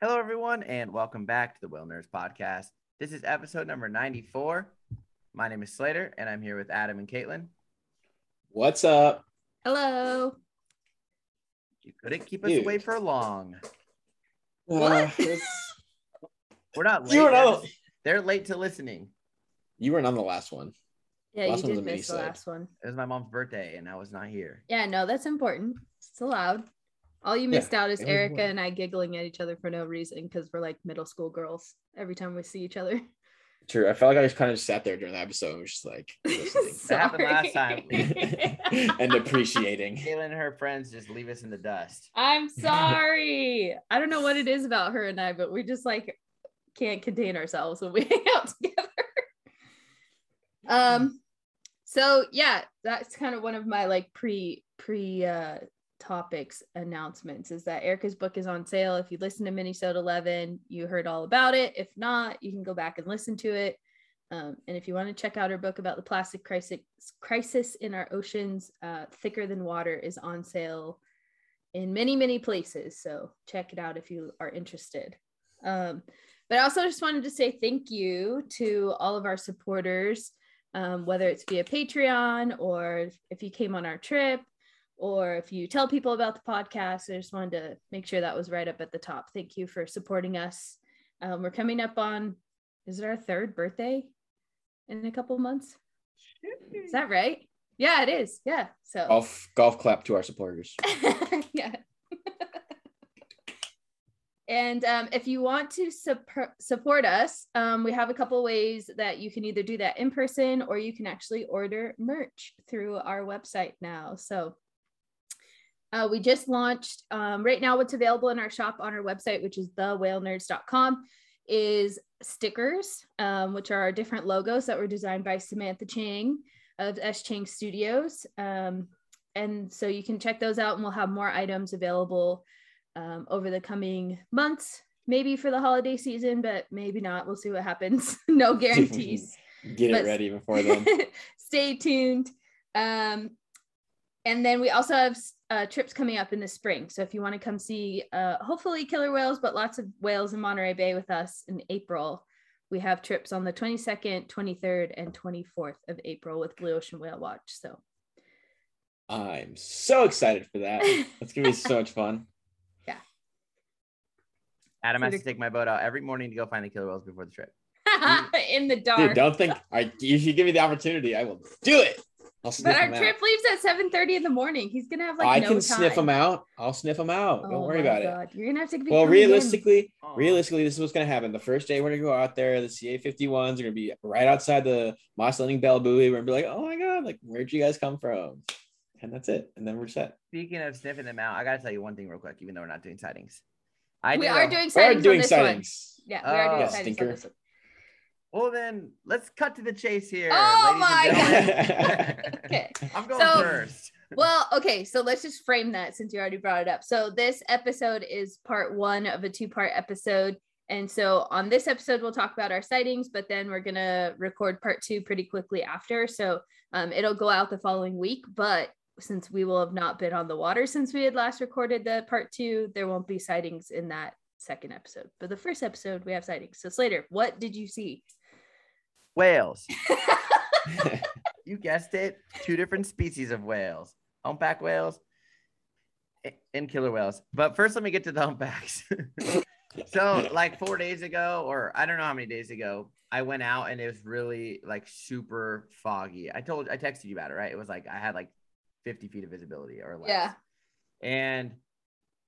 Hello, everyone, and welcome back to the Whale Nerds Podcast. This is episode number 94. My name is Slater, and I'm here with Adam and Caitlin. What's up? Hello. You couldn't keep us Dude. away for long. What? Uh, We're not late. you, were they're, not, they're late to listening. you weren't on the last one. Yeah, Last you one's did a miss the mini-sode. last one. It was my mom's birthday, and I was not here. Yeah, no, that's important. It's allowed. All you Yeah, missed out is Erica important. and I giggling at each other for no reason because we're like middle school girls every time we see each other. True. I felt like I just kind of sat there during the episode and was just like listening That happened last time. and appreciating. Caitlin and her friends just leave us in the dust. I'm sorry. I don't know what it is about her and I, but we just like can't contain ourselves when we hang out together. Um so yeah, that's kind of one of my like pre pre uh topics announcements is that Erica's book is on sale. If you listen to Minisode 11, you heard all about it. If not, you can go back and listen to it. Um, and if you want to check out her book about the plastic crisis crisis in our oceans, uh, Thicker Than Water is on sale in many, many places. So check it out if you are interested. Um, but I also just wanted to say thank you to all of our supporters, um, whether it's via Patreon or if you came on our trip or if you tell people about the podcast. I just wanted to make sure that was right up at the top. Thank you for supporting us. Um, we're coming up on, is it our third birthday in a couple months? Is that right? Yeah, it is. Yeah. So Golf golf clap to our supporters. yeah. and um, if you want to support support us, um, we have a couple ways that you can either do that in person or you can actually order merch through our website now. So uh, we just launched um, right now. What's available in our shop on our website, which is thewhalenerds.com, is stickers, um, which are our different logos that were designed by Samantha Chang of S Chang Studios. Um, and so you can check those out and we'll have more items available um, over the coming months maybe for the holiday season but maybe not we'll see what happens no guarantees Get But- it ready before then. stay tuned um, and then we also have uh, trips coming up in the spring so if you want to come see uh, hopefully killer whales but lots of whales in monterey bay with us in april we have trips on the 22nd 23rd and 24th of april with blue ocean whale watch so I'm so excited for that. That's gonna be so much fun. Yeah. Adam has to take my boat out every morning to go find the killer whales before the trip. in the dark Dude, don't think I if you give me the opportunity, I will do it. I'll sniff But our trip out. leaves at 7 30 in the morning. He's gonna have like I no can time. sniff them out. I'll sniff them out. Don't Oh worry my about it. You're gonna have to be Well, coming in. realistically, realistically, this is what's gonna happen. The first day we're gonna go out there, the CA 51s are gonna be right outside the Moss Landing Bell buoy. We're gonna be like, oh my god, like where'd you guys come from? And that's it. And then we're set. Speaking of sniffing them out, I got to tell you one thing real quick, even though we're not doing sightings. I we did are a- doing We are doing on this sightings. one. Yeah, we are Oh. doing Yeah, sightings on stinker. this one. Well, then let's cut to the chase here. Oh my gentlemen. Okay. I'm going So- first. Well, okay, so let's just frame that since you already brought it up. So this episode is part one of a two-part episode. And so on this episode, we'll talk about our sightings, but then we're gonna record part two pretty quickly after. So um, it'll go out the following week. But since we will have not been on the water since we had last recorded the part two, there won't be sightings in that second episode. But the first episode, we have sightings. So Slater, what did you see? Whales. You guessed it. Two different species of whales humpback whales and killer whales. But first, let me get to the humpbacks. so, like four days ago, or I don't know how many days ago, I went out and it was really like super foggy. I told, I texted you about it, right? It was like I had like 50 feet of visibility or less. Yeah. And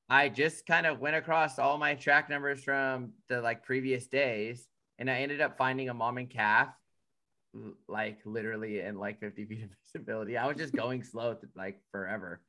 I just kind of went across all my track numbers from the like previous days, and I ended up finding a mom and calf, like literally in like 50 feet of visibility. I was just going slow, like forever.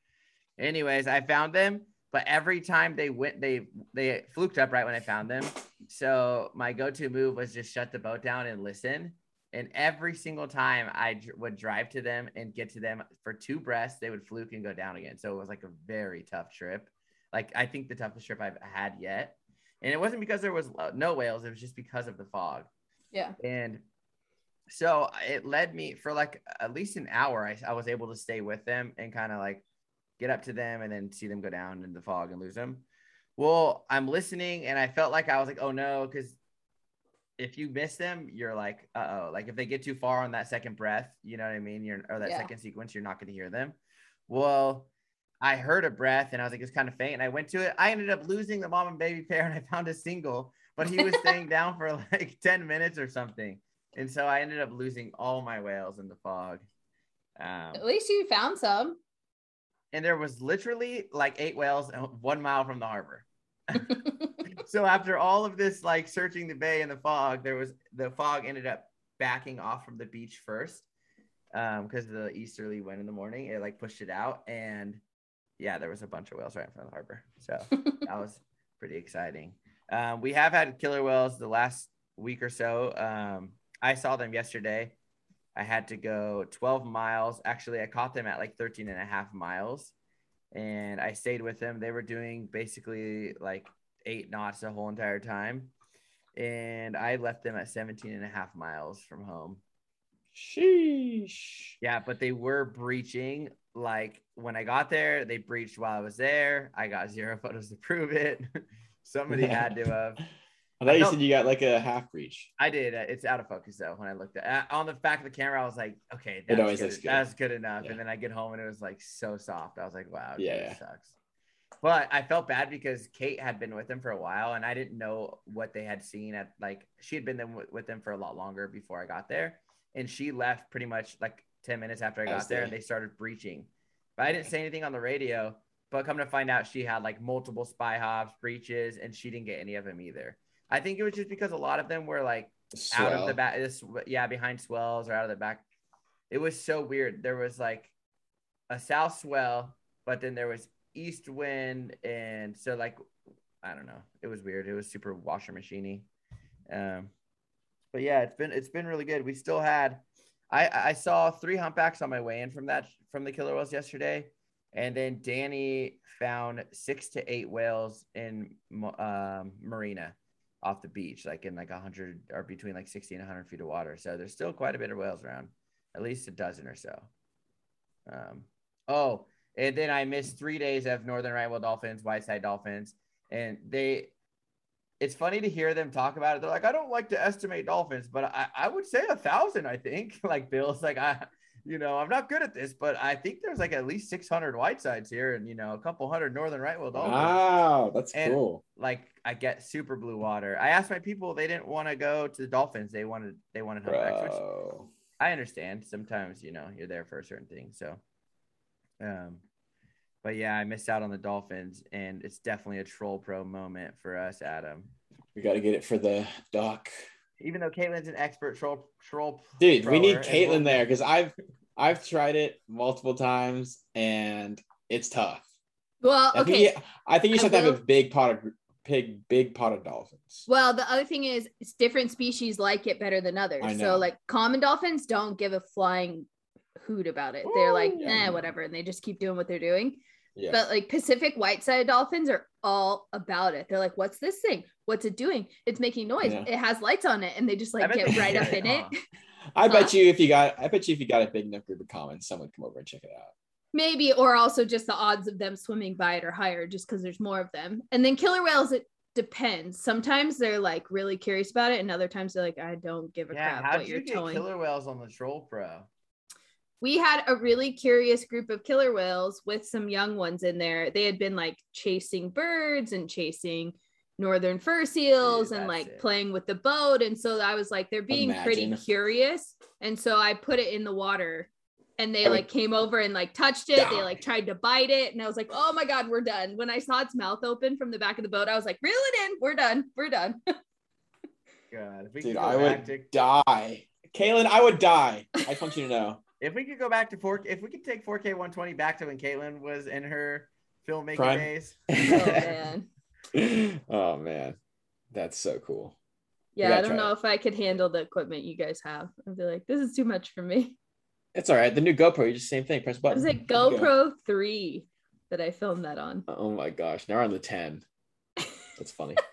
Anyways, I found them, but every time they went, they they fluked up right when I found them. So my go-to move was just shut the boat down and listen. And every single time I would drive to them and get to them for two breaths, they would fluke and go down again. So it was like a very tough trip. Like I think the toughest trip I've had yet. And it wasn't because there was uh, no whales; it was just because of the fog. Yeah. And so it led me for like at least an hour. I, I was able to stay with them and kind of like get up to them and then see them go down in the fog and lose them. Well, I'm listening and I felt like I was like, oh no, because if you miss them, you're like, uh oh. Like if they get too far on that second breath, you know what I mean? You're or that Yeah. second sequence, you're not going to hear them. Well, I heard a breath and I was like, it's kind of faint. And I went to it. I ended up losing the mom and baby pair and I found a single, but he was staying down for like 10 minutes or something. And so I ended up losing all my whales in the fog. Um, At least you found some. and there was literally like eight whales uh, one mile from the harbor. so after all of this like searching the bay in the fog there was the fog ended up backing off from the beach first um because the easterly wind in the morning it like pushed it out and yeah there was a bunch of whales right in front of the harbor so that was pretty exciting um we have had killer whales the last week or so um i saw them yesterday i had to go 12 miles actually i caught them at like 13 and a half miles and I stayed with them. They were doing basically like eight knots the whole entire time. And I left them at 17 and a half miles from home. Sheesh. Yeah, but they were breaching. Like when I got there, they breached while I was there. I got zero photos to prove it. Somebody had to have. I thought you felt- said you got like a half breach. I did. uh, It's out of focus though. When I looked at uh, on the back of the camera, I was like, okay, It that's, always good. looks good. that's good enough. Yeah. And then I get home and it was like so soft. I was like, wow, Yeah, yeah, yeah. sucks. But I felt bad because Kate had been with them for a while and I didn't know what they had seen at like she had been them with them for a lot longer before I got there. And she left pretty much like 10 minutes after I got As there and they started breaching. But I didn't say anything on the radio. But come to find out, she had like multiple spy hops, breaches, and she didn't get any of them either. I think it was just because a lot of them were like out of the back this yeah behind swells or out of the back. It was so weird. There was like a south swell but then there was east wind and so like i don't know. It was weird. It was super washer machiney. Um but yeah it's been it's been really good. We still had i i saw three humpbacks on my way in from that from the killer whales yesterday and then danny found six to eight whales in um, marina off the beach, like in like a hundred or between like 60 and 100 feet of water. So there's still quite a bit of whales around, at least a dozen or so. Um, oh, and then I missed three days of northern right whale dolphins, white side dolphins, and they. It's funny to hear them talk about it. They're like, I don't like to estimate dolphins, but I, I would say a thousand. I think like Bill's like I, you know, I'm not good at this, but I think there's like at least 600 whitesides here, and you know, a couple hundred northern right whale dolphins Wow, that's And- cool. like I get super blue water. I asked my people; they didn't want to go to the dolphins. They wanted they wanted humpbacks, which. I understand. Sometimes you know you're there for a certain thing. So, um, but yeah, I missed out on the dolphins, and it's definitely a troll pro moment for us, Adam. We got to get it for the doc. Even though Caitlin's an expert troll troll, Dude, we need Caitlin we'll- there because I've I've tried it multiple times and it's tough. well, I think okay. you, I think you just I have to have a big pot of big big pot of dolphins. Well, the other thing is, it's different species like it better than others. I So, know. like common dolphins don't give a flying hoot about it. They're like, Ooh. eh, whatever, and they just keep doing what they're doing. Yeah. But like Pacific white-sided dolphins are all about it. They're like, "What's this thing? What's it doing? It's making noise. Yeah. It has lights on it," and they just like get right up in it. huh? I bet Huh? you if you got I bet you if you got a big enough group of comments, someone would come over and check it out. Maybe, or also just the odds of them swimming by it are higher just because there's more of them. And then killer whales, it depends. Sometimes they're like really curious about it, and other times they're like, I don't give a Yeah, crap how what did you're you get towing. killer whales on the troll pro? We had a really curious group of killer whales with some young ones in there. They had been like chasing birds and chasing northern fur seals Dude, and like it. playing with the boat. And so I was like, they're being pretty curious. And so I put it in the water and they I would like came over and like touched it. They like tried to bite it. And I was like, oh my God, we're done. When I saw its mouth open from the back of the boat, I was like, reel it in. We're done. We're done. God, if we Dude, go I would to die. Caitlin, I would die. I just want you to know. If we could go back to four, if we could take 4K 120 back to when Caitlin was in her filmmaking Prime. days. Oh man. oh man. That's so cool. Yeah, I don't know it. if I could handle the equipment you guys have. I'd be like, this is too much for me. It's all right. The new GoPro, you just same thing. Press It button. was like There you go. GoPro 3 that I filmed that on. Oh my gosh. Now we're on the 10. That's funny.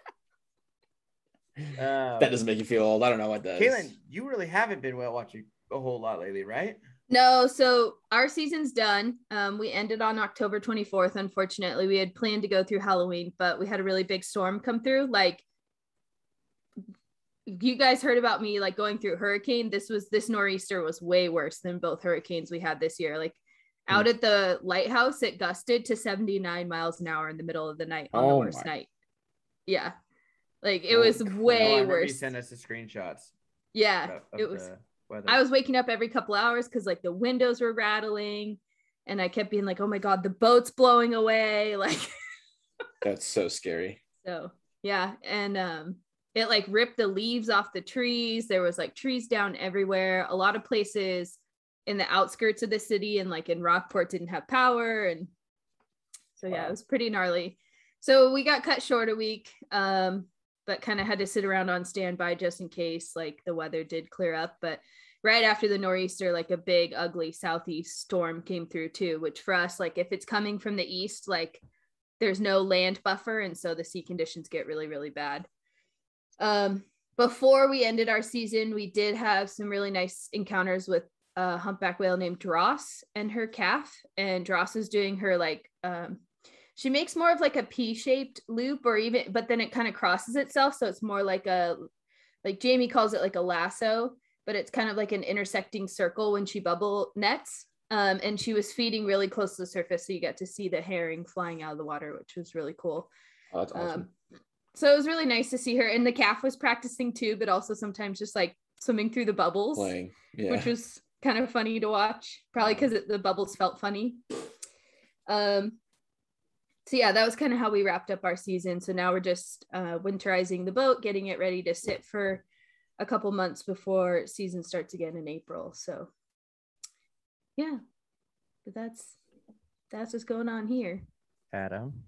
Um, that doesn't make you feel old. I don't know what does. Caitlin, you really haven't been well watching a whole lot lately, right? No, so our season's done. Um, we ended on October 24th. Unfortunately, we had planned to go through Halloween, but we had a really big storm come through. Like, you guys heard about me like going through hurricane. This was this nor'easter was way worse than both hurricanes we had this year. Like, out at the lighthouse, it gusted to 79 miles an hour in the middle of the night on the Oh worst my- night. Yeah, like it was. Oh, I way remember you worse. sent us the screenshots. Yeah, of- of it was. the weather. I was waking up every couple hours because like the windows were rattling, and I kept being like, "Oh my god, the boat's blowing away!" Like, That's so scary. so yeah, and um, it like ripped the leaves off the trees. There was like trees down everywhere. A lot of places in the outskirts of the city and like in Rockport didn't have power, and so yeah, Wow. it was pretty gnarly. So we got cut short a week, um, but kind of had to sit around on standby just in case like the weather did clear up. But right after the nor'easter, like a big ugly southeast storm came through too, which for us, like if it's coming from the east, like there's no land buffer, and so the sea conditions get really, really bad. Um, before we ended our season, we did have some really nice encounters with a humpback whale named Dross and her calf. And Dross is doing her like um she makes more of like a P-shaped loop or even but then it kind of crosses itself. So it's more like a like Jamie calls it like a lasso, but it's kind of like an intersecting circle when she bubble nets. Um, and she was feeding really close to the surface, so you got to see the herring flying out of the water, which was really cool. Oh, that's awesome. Um, so it was really nice to see her. And the calf was practicing too, but also sometimes just like swimming through the bubbles, Playing. Yeah. which was kind of funny to watch. Probably because the bubbles felt funny. Um, so yeah, that was kind of how we wrapped up our season. So now we're just uh, winterizing the boat, getting it ready to sit for a couple months before season starts again in April. So yeah, but that's that's what's going on here. Adam,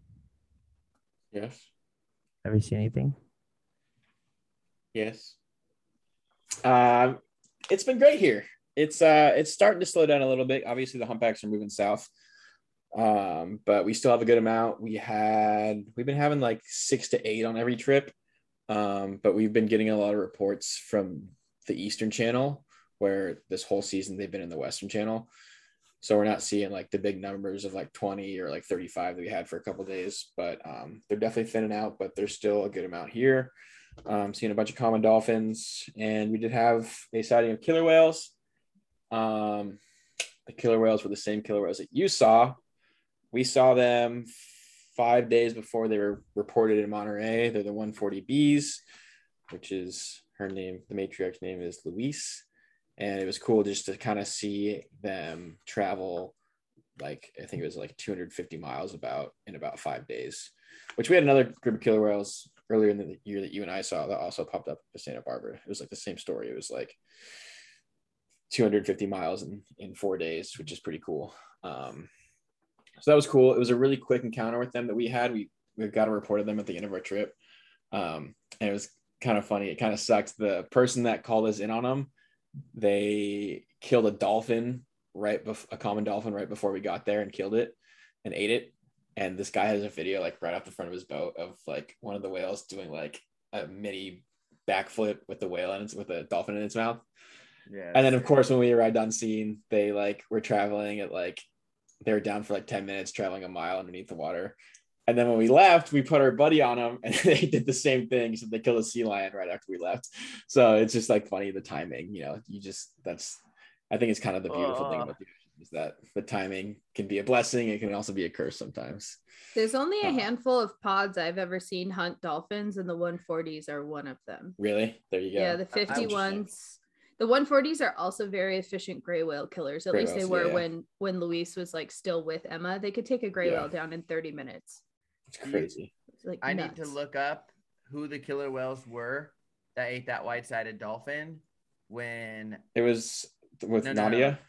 yes. have you seen anything? Yes. Um, it's been great here. It's uh, it's starting to slow down a little bit. Obviously, the humpbacks are moving south, um, but we still have a good amount. We had we've been having like six to eight on every trip, um, but we've been getting a lot of reports from the Eastern Channel, where this whole season they've been in the Western Channel. So we're not seeing like the big numbers of like 20 or like 35 that we had for a couple days, but um, they're definitely thinning out, but there's still a good amount here um, seeing a bunch of common dolphins, and we did have a sighting of killer whales. Um, the killer whales were the same killer whales that you saw. We saw them five days before they were reported in Monterey. They're the 140Bs, which is her name. The matriarch's name is Louise, and it was cool just to kind of see them travel. Like I think it was like 250 miles about in about five days which we had another group of killer whales earlier in the year that you and I saw that also popped up at Santa Barbara. It was like the same story. It was like 250 miles in, in four days, which is pretty cool. Um, so that was cool. It was a really quick encounter with them that we had. We we got a report of them at the end of our trip. Um, and it was kind of funny. It kind of sucked. The person that called us in on them, they killed a dolphin right before a common dolphin right before we got there and killed it and ate it and this guy has a video like right off the front of his boat of like one of the whales doing like a mini backflip with the whale and it's with a dolphin in its mouth. Yeah. And then of course when we arrived on scene, they like were traveling at like they were down for like 10 minutes traveling a mile underneath the water. And then when we left, we put our buddy on them and they did the same thing. So they killed a sea lion right after we left. So it's just like funny the timing, you know, you just that's I think it's kind of the beautiful thing Oh. about the ocean is that the timing can be a blessing. It can also be a curse sometimes. There's only a Uh, handful of pods I've ever seen hunt dolphins, and the 140s are one of them. Really? There you go. Yeah, the I- I- 51s. The 140s are also very efficient gray whale killers. At Gray least they were yeah. when when Louise was like still with Emma. They could take a gray Yeah. whale down in 30 minutes. It's crazy. It's like I need to look up who the killer whales were that ate that white-sided dolphin when It was with No, no, Nadia.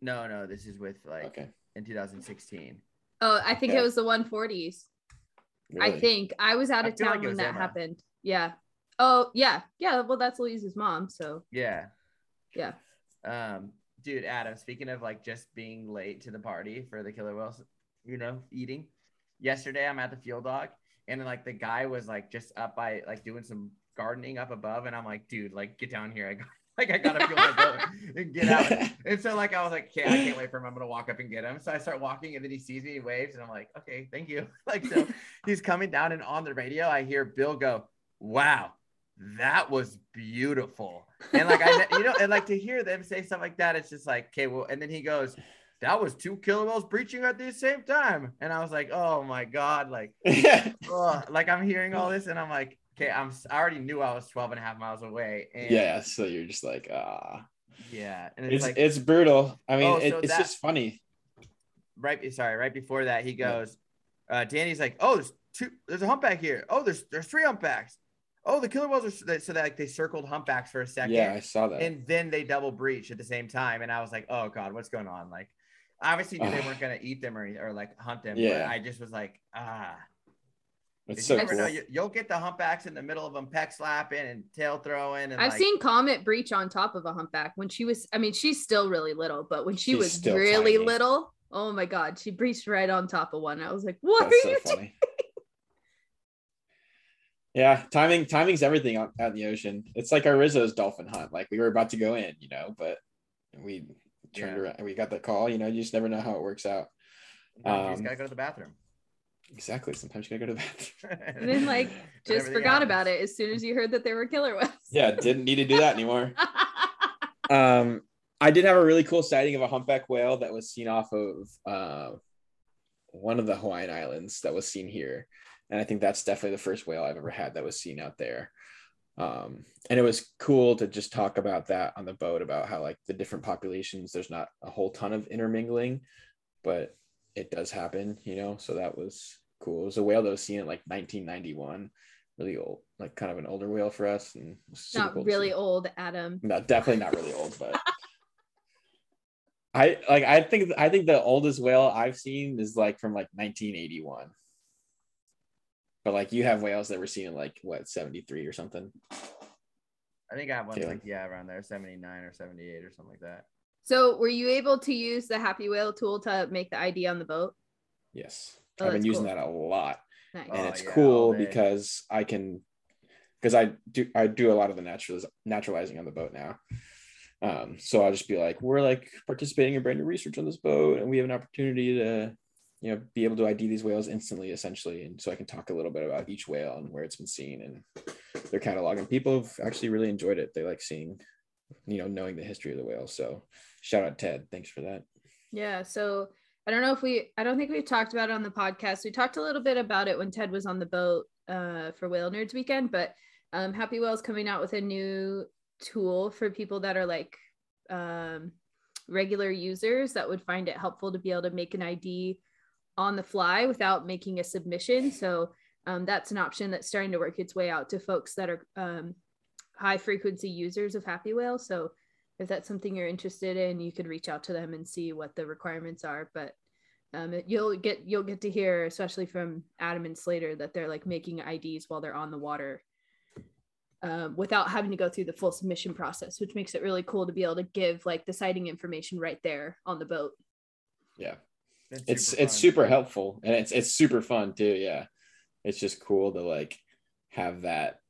no no this is with like Okay. in 2016 Oh, I think Okay. it was the 140s. I think I was out of feel like town when that Emma. happened. Yeah. Oh, yeah. Yeah. Well, that's Louise's mom. So, yeah yeah. um dude adam speaking of like just being late to the party for the killer whales you know eating yesterday i'm at the fuel dog and then, like the guy was like just up by like doing some gardening up above and i'm like dude like get down here i got like I gotta feel my boat and get out. And so like I was like, okay, I can't wait for him. I'm gonna walk up and get him. So I start walking, and then he sees me, he waves, and I'm like, okay, thank you. Like so, he's coming down, and on the radio, I hear Bill go, "Wow, that was beautiful." And like I, you know, and like to hear them say stuff like that, it's just like, okay, well, and then he goes. That was two killer whales breaching at the same time, and I was like, "Oh my god!" Like, ugh. like I'm hearing all this, and I'm like, okay, I'm I already knew I was 12 and a half miles away. And yeah, so you're just like, ah, yeah, and it's it's, like it's brutal. I mean, Oh, it, so it's that- just funny. right. Sorry, right before that, he Yeah. goes, uh, Danny's like, oh, there's two, there's a humpback here. Oh, there's there's three humpbacks. Oh, the killer whales are so that, so that like they circled humpbacks for a second, Yeah, I saw that. and then they double breach at the same time, and I was like, oh god, what's going on? Like, obviously knew they weren't gonna eat them or or like hunt them, Yeah. but I just was like, ah. it's 'Cause so you cool. know, you, you'll get the humpbacks in the middle of them pec slapping and tail throwing. And I've like, seen Comet breach on top of a humpback when she was, I mean, she's still really little, but when she was really tiny. little, oh my God, she breached right on top of one. I was like, what That's are you so funny. yeah, timing timing's everything out, out in the ocean. It's like our Risso's dolphin hunt. Like we were about to go in, you know, but we turned Yeah. around. We got the call. You know, you just never know how it works out. sometimes you just um, gotta go to the bathroom. Exactly. Sometimes you gotta go to the bathroom. And then, like, just everything forgot about it as soon as you heard that they were killer whales. yeah, didn't need to do that anymore. Um, I did have a really cool sighting of a humpback whale that was seen off of uh, one of the Hawaiian Islands that was seen here, and I think that's definitely the first whale I've ever had that was seen out there. Um, and it was cool to just talk about that on the boat about how like the different populations, there's not a whole ton of intermingling, but it does happen, you know. So that was cool. It was a whale that was seen in like 1991, really old, like kind of an older whale for us, and it was super Not cool really old, Adam. No, definitely not really old, but I like I think I think the oldest whale I've seen is like from like 1981. But like you have whales that were seen in like what 73 or something. I think I have one Taylor. like yeah around there, 79 or 78 or something like that. So, were you able to use the Happy Whale tool to make the ID on the boat? Yes. Oh, I've been using cool. that a lot. Nice. and Oh, it's yeah, cool because I can because I do I do a lot of the naturaliz- naturalizing on the boat now. Um, so I'll just be like, we're like participating in brand new research on this boat, and we have an opportunity to, you know, be able to ID these whales instantly, essentially. And so I can talk a little bit about each whale and where it's been seen and their catalog. And people have actually really enjoyed it. They like seeing, you know, knowing the history of the whale. So shout out Ted. Thanks for that. Yeah. So I don't know if we, I don't think we've talked about it on the podcast. We talked a little bit about it when Ted was on the boat uh, for Whale Nerds Weekend, but um, Happy Whale's coming out with a new tool for people that are like um, regular users that would find it helpful to be able to make an ID on the fly without making a submission. So um, that's an option that's starting to work its way out to folks that are um, high frequency users of Happy Whale. So if that's something you're interested in, you could reach out to them and see what the requirements are. But um, it- you'll get you'll get to hear, especially from Adam and Slater, that they're like making IDs while they're on the water um, without having to go through the full submission process, which makes it really cool to be able to give like the sighting information right there on the boat. Yeah. Been it's super it's fun. super helpful and it's it's super fun too yeah it's just cool to like have that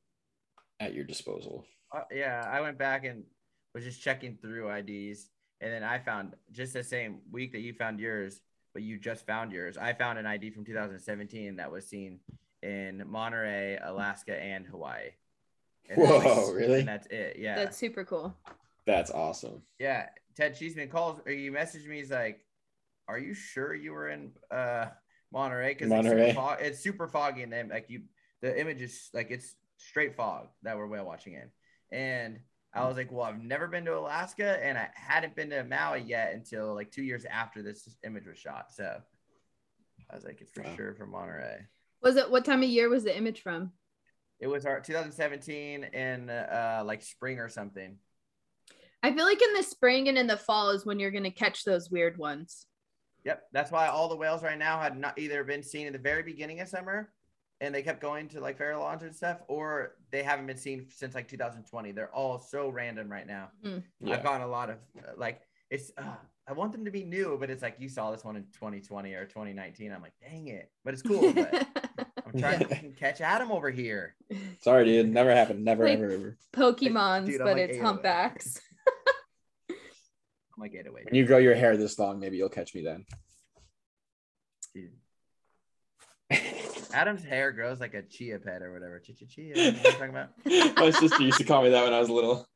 at your disposal Uh, yeah, I went back and was just checking through IDs, and then I found just the same week that you found yours, but you just found yours. I found an ID from 2017 that was seen in Monterey, Alaska, and Hawaii. And Whoa, that's- really? And that's it. Yeah. That's super cool. that's awesome yeah. Ted Cheeseman calls or you messaged me. He's like, "Are you sure you were in uh Monterey? Because it's, Monterey. super fog- it's super foggy, and then like you, the image is like it's straight fog that we're whale watching in." And I was like, "Well, I've never been to Alaska, and I hadn't been to Maui yet until like two years after this image was shot." So I was like, "It's for Wow. sure from Monterey." Was it what time of year was the image from? It was our 2017 in uh like spring or something. I feel like in the spring and in the fall is when you're gonna catch those weird ones. Yep, that's why all the whales right now had not either been seen in the very beginning of summer, and they kept going to like Farallones and stuff, or they haven't been seen since like 2020. They're all so random right now. yeah I've gotten a lot of uh, like it's. Uh, I want them to be new, but it's like you saw this one in 2020 or 2019. I'm like, dang it, but it's cool. But I'm I'm trying to catch Adam over here. Sorry, dude. Never happened. Never, Like- ever, ever. Pokemons, Dude, but like it's eight humpbacks. I'm like, get away. When you grow your hair this long, maybe you'll catch me then. Dude. Adam's hair grows like a chia pet or whatever. Chia chia chia. You know what I'm talking about? My sister used to call me that when I was little.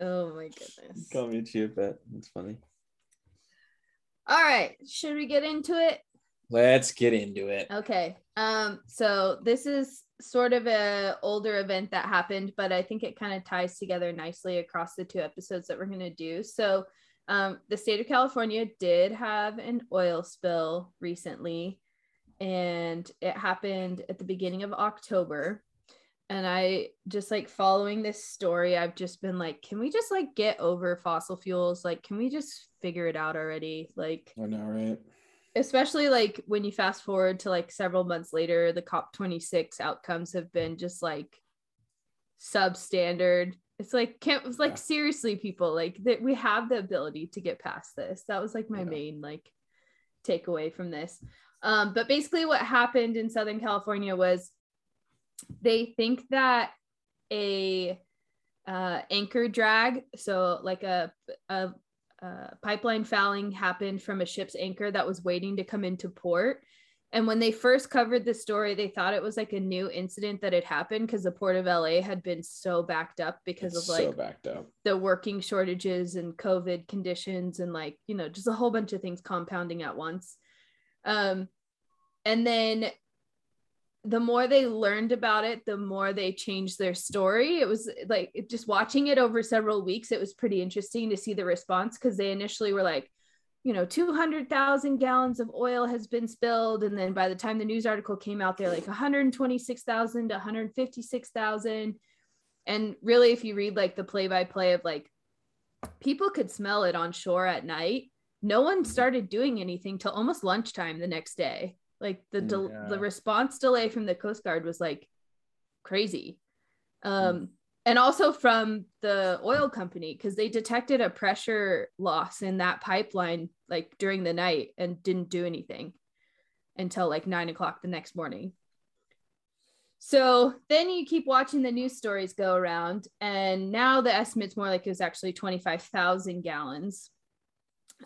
oh my goodness. Call me a chia pet. That's funny. All right, should we get into it? Let's get into it. Okay. Um, so this is sort of a older event that happened, but I think it kind of ties together nicely across the two episodes that we're gonna do. So um, the state of California did have an oil spill recently, and it happened at the beginning of October. And I just like following this story, I've just been like, can we just like get over fossil fuels? Like, can we just figure it out already? Like, I know, right? especially like when you fast forward to like several months later the cop 26 outcomes have been just like substandard it's like can't it's like Yeah. seriously people like that we have the ability to get past this that was like my Yeah. main like takeaway from this um but basically what happened in southern california was they think that a uh anchor drag so like a a uh, pipeline fouling happened from a ship's anchor that was waiting to come into port. And when they first covered the story, they thought it was like a new incident that had happened because the port of LA had been so backed up because It's of like so backed up. the working shortages and COVID conditions and like, you know, just a whole bunch of things compounding at once. Um, and then the more they learned about it, the more they changed their story. It was like just watching it over several weeks, it was pretty interesting to see the response because they initially were like, you know, 200,000 gallons of oil has been spilled. And then by the time the news article came out, they're like 126,000 to 156,000 and really if you read like the play by play of like people could smell it on shore at night no one mm-hmm. started doing anything till almost lunchtime the next day like the del- mm, Yeah. the response delay from the coast guard was like crazy um mm. And also from the oil company because they detected a pressure loss in that pipeline like during the night and didn't do anything until like nine o'clock the next morning so then you keep watching the news stories go around, and now the estimate's more like it was actually 25,000 gallons.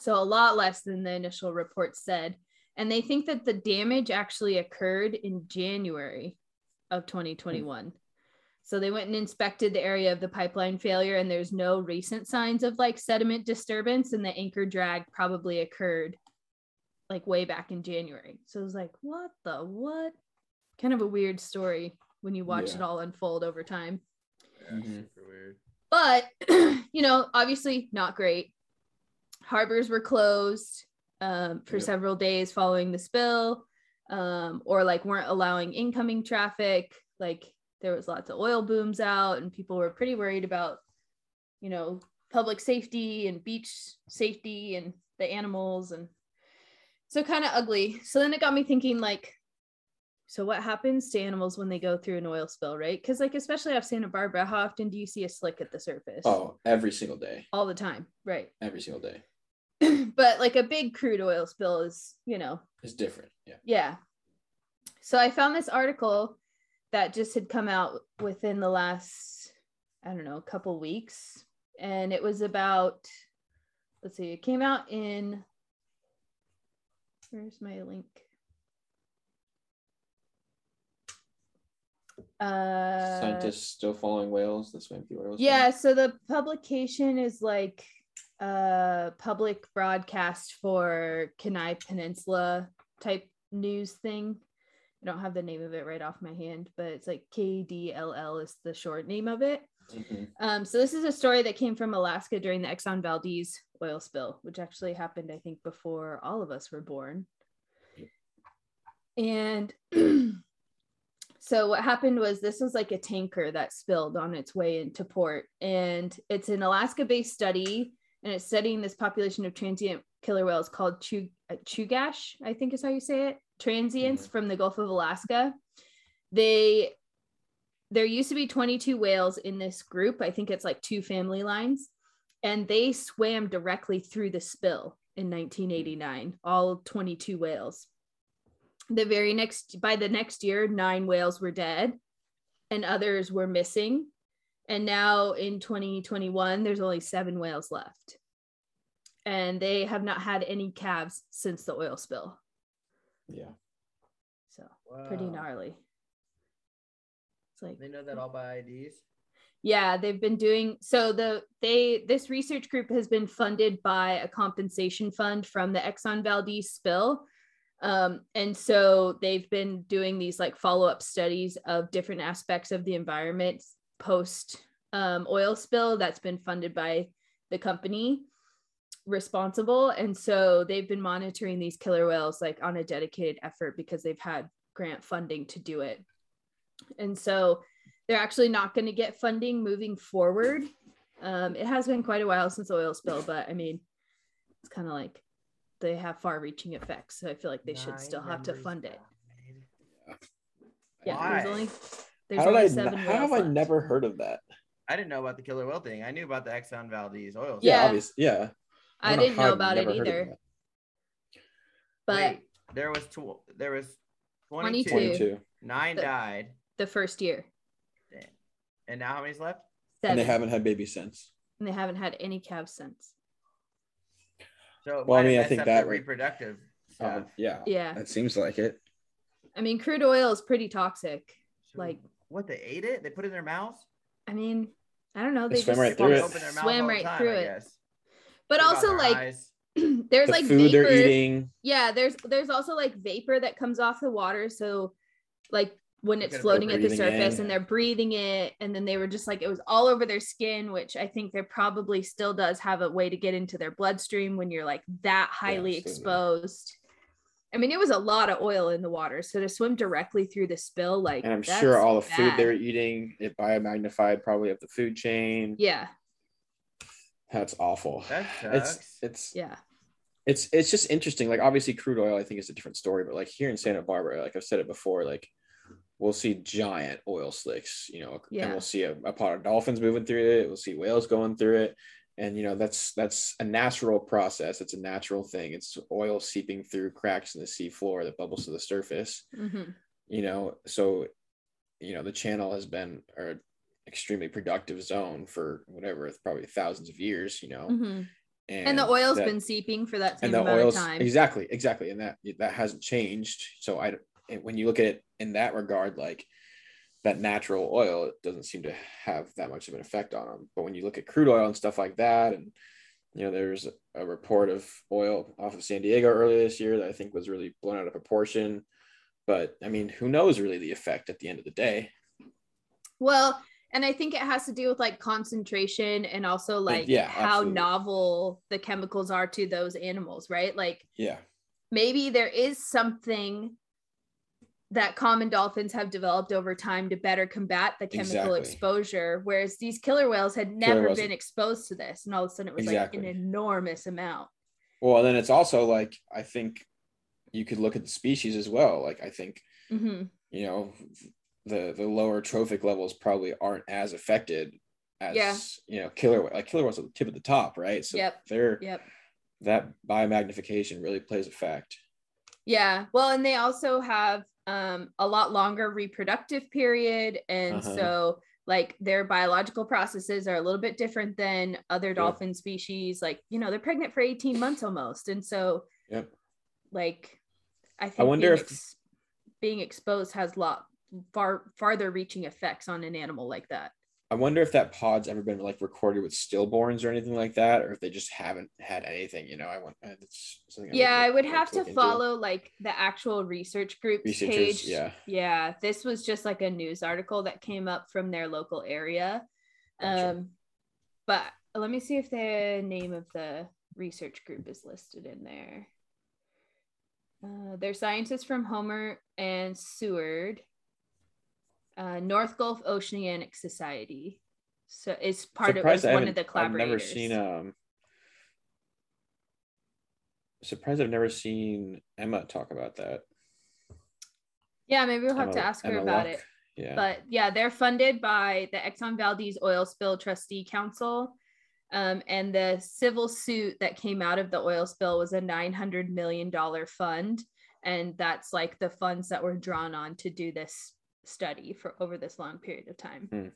So a lot less than the initial report said. And they think that the damage actually occurred in January of 2021. So they went and inspected the area of the pipeline failure, and there's no recent signs of like sediment disturbance, and the anchor drag probably occurred like way back in January. So it was like, what the what? Kind of a weird story when you watch Yeah. it all unfold over time. Yeah, Mhm. super weird. But, you know, obviously not great. Harbors were closed um, for Yep. several days following the spill, um, or like weren't allowing incoming traffic. Like there was lots of oil booms out, and people were pretty worried about, you know, public safety and beach safety and the animals, and so kind of ugly. So then it got me thinking, like, so what happens to animals when they go through an oil spill, right? Because like especially off Santa Barbara, how often do you see a slick at the surface? Oh, every single day. All the time, right? Every single day. but like a big crude oil spill is, you know, It's different. Yeah. yeah. So I found this article that just had come out within the last, I don't know, a couple weeks. And it was about, let's see, it came out in, where's my link? Uh, Scientists still following whales swim through oil. yeah, so the publication is like a public broadcast for Kenai Peninsula type news thing. I don't have the name of it right off my hand, but it's like KDLL is the short name of it. Mhm. Um, so this is a story that came from Alaska during the Exxon Valdez oil spill, which actually happened, I think, before all of us were born. And so what happened was this was like a tanker that spilled on its way into port, and it's an Alaska-based study, and it's studying this population of transient killer whales called Chug- Chugach, I think is how you say it, transients Mhm. from the Gulf of Alaska. They there used to be 22 whales in this group. I think it's like two family lines. And they swam directly through the spill in 1989, all 22 whales. the very next by the next year, nine whales were dead, and others were missing. And now in 2021, there's only seven whales left, and they have not had any calves since the oil spill. Yeah. So pretty gnarly. It's like They know that all by IDs. yeah they've been doing so the they this research group has been funded by a compensation fund from the exxon valdez spill um, and so they've been doing these like follow-up studies of different aspects of the environment post um, oil spill that's been funded by the company responsible and so they've been monitoring these killer whales like on a dedicated effort because they've had grant funding to do it and so they're actually not going to get funding moving forward. Um, it has been quite a while since the oil spill, but I mean, it's kind of like they have far-reaching effects, so I feel like they should Nine still have to members fund it. died. Yeah, Why? there's only there's How did only I? seven n- How have whales I never heard of that? I didn't know about the killer whale thing. I knew about the Exxon Valdez oil. Yeah, Yeah. Obvious. I, didn't know about it never heard of either, but Wait, there was tw- there was 22. 22. 22. Nine The- died. the first year, Damn. And now how many's left? seven, And they haven't had babies since. and they haven't had any calves since. So Well, I mean, I think up that reproductive Uh, stuff. yeah. Yeah, That seems like it. I mean, crude oil is pretty toxic. So like- what they ate it? They put it in their mouths? I mean, I don't know. They They swim just right through it. Open their swam all the right time, through I it. Guess. But Think also, like, eyes. there's the like food vapor. they're eating. yeah there's there's also like vapor that comes off the water so like when it's floating at the surface in. and they're breathing it and then they were just like it was all over their skin which i think there probably still does have a way to get into their bloodstream when you're like that highly absolutely. exposed i mean it was a lot of oil in the water so to swim directly through the spill like And I'm sure all the food they were eating, it biomagnified probably up the food chain. yeah That's awful. That It's sucks. it's yeah it's it's just interesting. Like obviously crude oil, I think is a different story, but like here in Santa Barbara, like I've said it before, like we'll see giant oil slicks, you know, Yeah. and we'll see a, a pot of dolphins moving through it. We'll see whales going through it. And you know, that's that's a natural process. It's a natural thing. It's oil seeping through cracks in the sea floor that bubbles to the surface. hmm You know, so you know, the channel has been an extremely productive zone for whatever, probably thousands of years, you know. hmm and the oil's that- been seeping for that same and the amount oils of time. Exactly exactly and that that hasn't changed. So i when you look at it in that regard like that natural oil it doesn't seem to have that much of an effect on them but when you look at crude oil and stuff like that and you know there's a report of oil off of san diego earlier this year that i think was really blown out of proportion. But i mean who knows really the effect at the end of the day? Well, and I think it has to do with like concentration and also like yeah, how absolutely. novel the chemicals are to those animals, right? Like yeah maybe there is something that common dolphins have developed over time to better combat the chemical Exactly. exposure, whereas these killer whales had never whales- been exposed to this, and all of a sudden it was Exactly. like an enormous amount. well and then it's also like i think you could look at the species as well like i think hmm you know the the lower trophic levels probably aren't as affected as Yeah. you know killer whale- like killer whales at the tip of the top right so Yep. they're Yep. that biomagnification really plays a fact Yeah. Well, and they also have um, a lot longer reproductive period. And Uh-huh. so, like, their biological processes are a little bit different than other dolphin species. Like, you know, they're pregnant for 18 months almost. And so, yep like, I think wonder being, if- ex- being exposed has lot far farther reaching effects on an animal like that. i wonder if that pod's ever been like recorded with stillborns or anything like that or if they just haven't had anything you know i want it's something yeah, I would have to look into. follow like the actual research group page. yeah. Yeah. This was just like a news article that came up from their local area. Gotcha. Um, but let me see if the name of the research group is listed in there. Uh, they're scientists from Homer and Seward, uh, North Gulf Oceanic Society. So it's part of it's one of the collaborators. I've never seen um surprised I've never seen Emma talk about that. yeah, maybe we'll have Emma- to ask her Emma about Luck. it. Yeah. but yeah, they're funded by the Exxon Valdez Oil Spill Trustee Council. Um, and the civil suit that came out of the oil spill was a $900 million fund. and that's like the funds that were drawn on to do this study for over this long period of time. Hmm.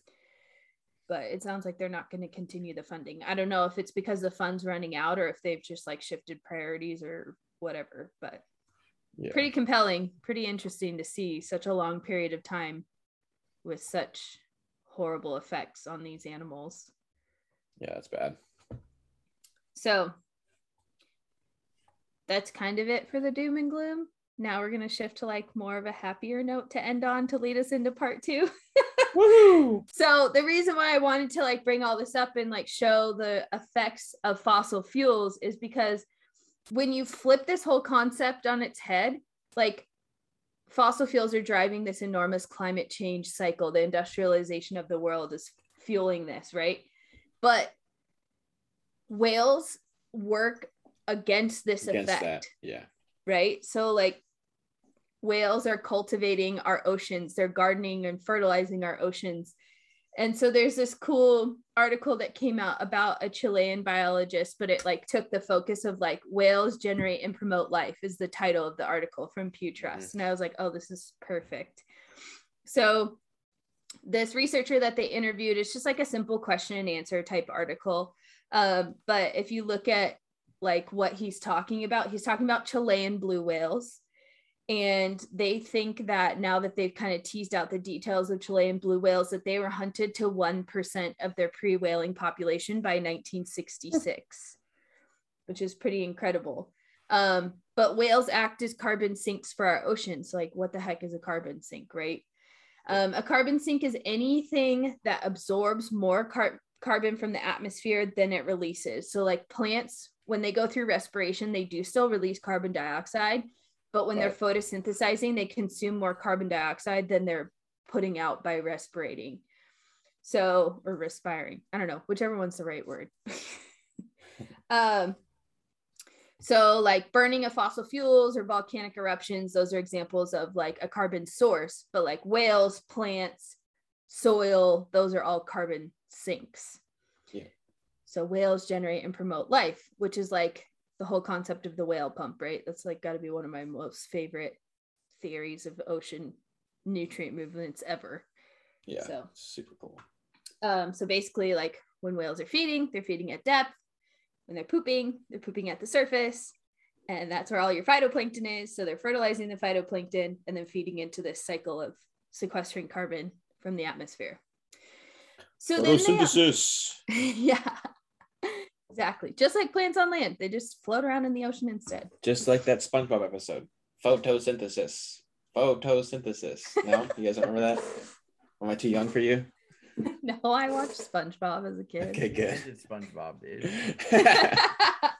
But it sounds like they're not going to continue the funding. I don't know if it's because the funds running out or if they've just like shifted priorities or whatever, but Yeah. pretty compelling, pretty interesting to see such a long period of time with such horrible effects on these animals. Yeah, that's bad. So that's kind of it for the doom and gloom. Now we're going to shift to like more of a happier note to end on to lead us into part 2. Woohoo! so the reason why I wanted to like bring all this up and like show the effects of fossil fuels is because when you flip this whole concept on its head, like fossil fuels are driving this enormous climate change cycle. The industrialization of the world is fueling this, right? But whales work against this Against effect that. Yeah. right? So like whales are cultivating our oceans, they're gardening and fertilizing our oceans. And so there's this cool article that came out about a Chilean biologist, but it like took the focus of like whales generate and promote life is the title of the article from Pew Trust. And I was like, oh, this is perfect. So this researcher that they interviewed, it's just like a simple question and answer type article. Um, but if you look at like what he's talking about. He's talking about Chilean blue whales. And they think that now that they've kind of teased out the details of Chilean blue whales, that they were hunted to 1% of their pre whaling population by 1966, which is pretty incredible. Um, but whales act as carbon sinks for our oceans. Like, what the heck is a carbon sink, right? Um, a carbon sink is anything that absorbs more car- carbon from the atmosphere than it releases. So, like plants, when they go through respiration, they do still release carbon dioxide, but when they're photosynthesizing, they consume more carbon dioxide than they're putting out by respirating. So, or respiring, I don't know, whichever one's the right word. um, so, like burning of fossil fuels or volcanic eruptions, those are examples of like a carbon source, but like whales, plants, soil, those are all carbon sinks. Yeah. So whales generate and promote life, which is like the whole concept of the whale pump, right? That's like got to be one of my most favorite theories of ocean nutrient movements ever. Yeah. So. super cool. Um, so basically, like when whales are feeding, they're feeding at depth. When they're pooping, they're pooping at the surface. And that's where all your phytoplankton is. So they're fertilizing the phytoplankton and then feeding into this cycle of sequestering carbon from the atmosphere. So then they, Photosynthesis. yeah, exactly. Just like plants on land, they just float around in the ocean instead. Just like that SpongeBob episode. Photosynthesis. Photosynthesis. No, you guys don't remember that? Am I too young for you? no, I watched SpongeBob as a kid. Okay, I good. did SpongeBob, dude.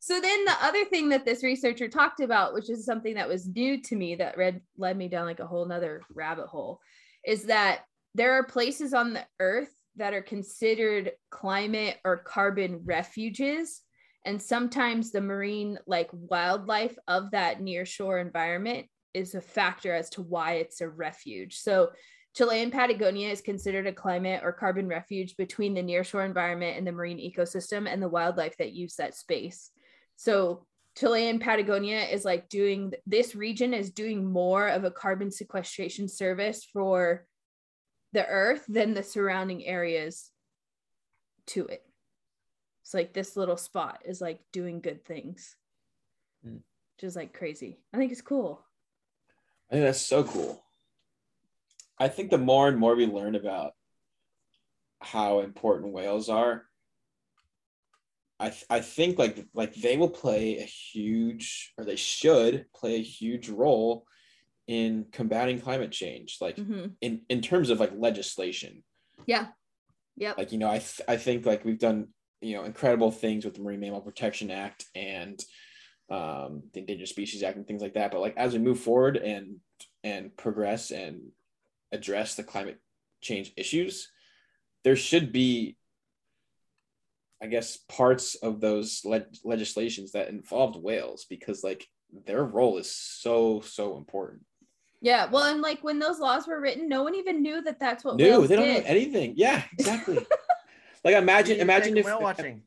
so then the other thing that this researcher talked about, which is something that was new to me that read led me down like a whole nother rabbit hole, is that there are places on the earth that are considered climate or carbon refuges. And sometimes the marine like wildlife of that near shore environment is a factor as to why it's a refuge. So Chilean Patagonia is considered a climate or carbon refuge between the nearshore environment and the marine ecosystem and the wildlife that use that space. So Chilean Patagonia is like doing this region is doing more of a carbon sequestration service for the earth than the surrounding areas to it. It's like this little spot is like doing good things. Hmm. Which is like crazy. I think it's cool. I think that's so cool. I think the more and more we learn about how important whales are, I th- I think like like they will play a huge or they should play a huge role in combating climate change, like Mhm. in in terms of like legislation. Yeah. yeah Like you know, I th- I think like we've done you know incredible things with the Marine Mammal Protection Act and um, the Endangered Species Act and things like that. But like as we move forward and and progress and address the climate change issues, there should be, I guess, parts of those le- legislations that involved whales because like their role is so so important. Yeah. Well, and like when those laws were written, no one even knew that that's what No, they don't did. know anything. Yeah, exactly. like imagine imagine if whale watching.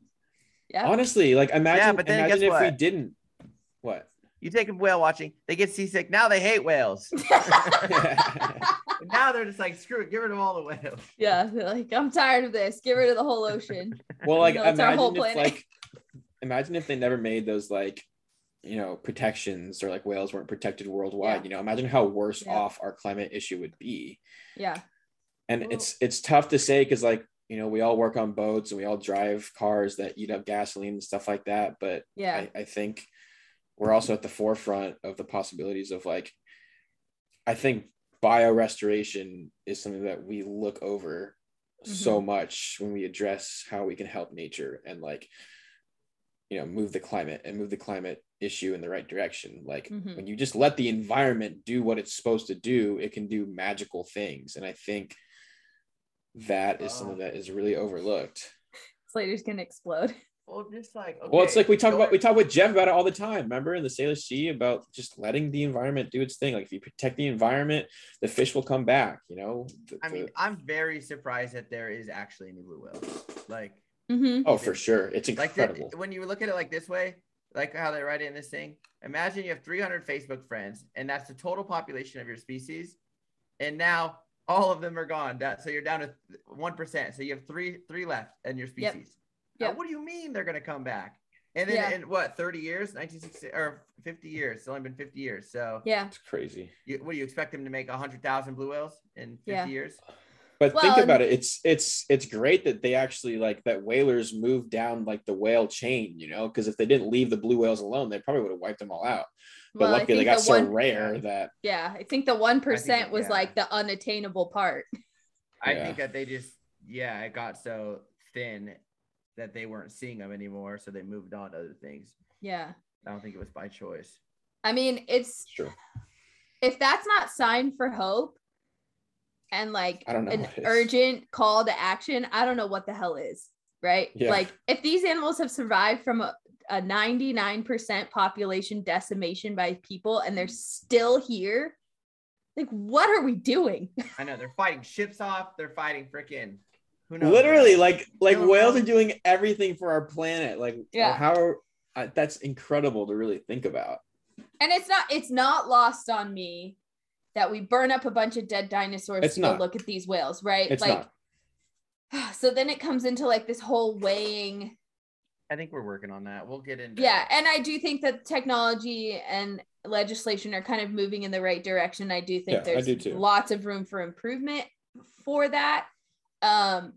yeah. honestly like imagine yeah, but then imagine guess if we didn't what You take them whale watching, they get seasick. Now they hate whales. Now they're just like, screw it, get rid of all the whales. yeah, they're like I'm tired of this. Get rid of the whole ocean. well, like No, it's our whole imagine if planet. like imagine if they never made those like you know protections or like whales weren't protected worldwide. Yeah. You know, imagine how worse Yeah. off our climate issue would be. Yeah. And Well- it's it's tough to say because like you know we all work on boats and we all drive cars that eat up gasoline and stuff like that. But Yeah. I, I think we're also at the forefront of the possibilities of like I think bio restoration is something that we look over so mm-hmm. much when we address how we can help nature and like you know move the climate and move the climate issue in the right direction like Mhm. when you just let the environment do what it's supposed to do it can do magical things and i think that is something Oh. that is really overlooked Slater's gonna explode. Well, just like, well it's like we talk about we talk with jeff about it all the time remember in the sailor sea about just letting the environment do its thing like if you protect the environment the fish will come back you know The- I mean, the- I'm very surprised that there is actually any blue whales. Like, Mm-hmm. oh for sure it's like the- incredible when you look at it like this way, like how they write it in this thing. Imagine you have 300 Facebook friends, and that's the total population of your species, and now all of them are gone. That, so you're down to one percent. So you have three three left in your species. Now, Yep. what do you mean they're gonna come back? And then Yeah. in what 30 years, 1960 or 50 years? It's only been 50 years. So Yeah. it's crazy you, what do you expect them to make 100,000 blue whales in 50 Yeah. years? But Well, think and- about it. It's it's it's great that they actually like that whalers moved down like the whale chain, you know, because if they didn't leave the blue whales alone, they probably would have wiped them all out. But Well, luckily they got the so one rare that yeah, I think the one percent it- was yeah. like the unattainable part. I Yeah. think that they just, yeah, it got so thin that they weren't seeing them anymore. So they moved on to other things. Yeah. I don't think it was by choice. I mean, it's it's true. if that's not sign for hope and like I don't know an urgent call to action, I don't know what the hell is, right? Yeah. Like if these animals have survived from a, a 99% population decimation by people and they're still here, like what are we doing? I know they're fighting ships off. They're fighting freaking, who knows? Literally, like like Killing whales are doing everything for our planet. Like Yeah. how uh, that's incredible to really think about. And it's not it's not lost on me that we burn up a bunch of dead dinosaurs It's to go not. look at these whales, right? It's like not. so then it comes into like this whole weighing I think we're working on that. We'll get into yeah and i do think that technology and legislation are kind of moving in the right direction i do think Yeah, there's do lots of room for improvement for that um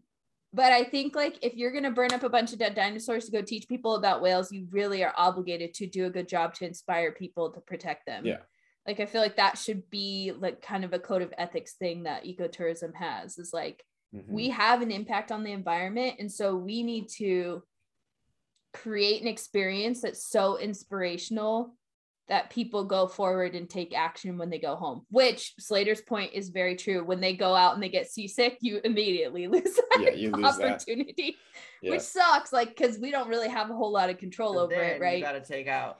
but i think like if you're going to burn up a bunch of dead dinosaurs to go teach people about whales you really are obligated to do a good job to inspire people to protect them Yeah. Like i feel like that should be like kind of a code of ethics thing that ecotourism has is like Mhm. we have an impact on the environment and so we need to create an experience that's so inspirational that people go forward and take action when they go home which slater's point is very true when they go out and they get seasick you immediately lose that Yeah, you lose that. opportunity Yeah. which sucks like because we don't really have a whole lot of control But over then it You right got to take out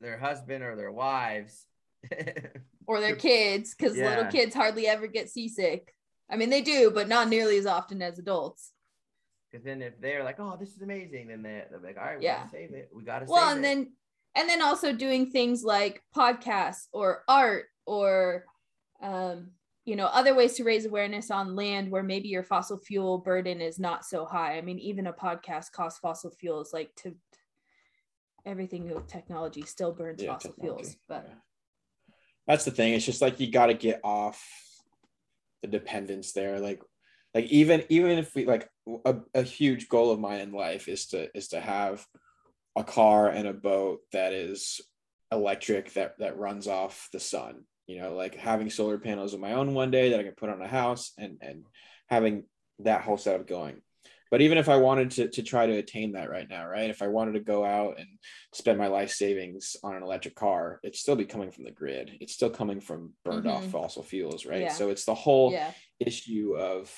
their husband or their wives. or their kids because little kids hardly ever get seasick i mean they do but not nearly as often as adults Because then if they're like, "Oh, this is amazing," then they they're like, "All right, we Yeah. gotta save it. We gotta well save and it." then and then also doing things like podcasts or art or um you know other ways to raise awareness on land where maybe your fossil fuel burden is not so high i mean even a podcast costs fossil fuels like to everything with technology still burns Yeah, fossil technology. fuels but that's the thing. It's just like you got to get off the dependence there. Like, like even even if we like a, a huge goal of mine in life is to is to have a car and a boat that is electric that that runs off the sun. You know, like having solar panels of my own one day that I can put on a house and and having that whole setup going. But even if I wanted to, to try to attain that right now, right? If I wanted to go out and spend my life savings on an electric car, it'd still be coming from the grid. It's still coming from burned off Mhm. fossil fuels, right? Yeah. So it's the whole yeah issue of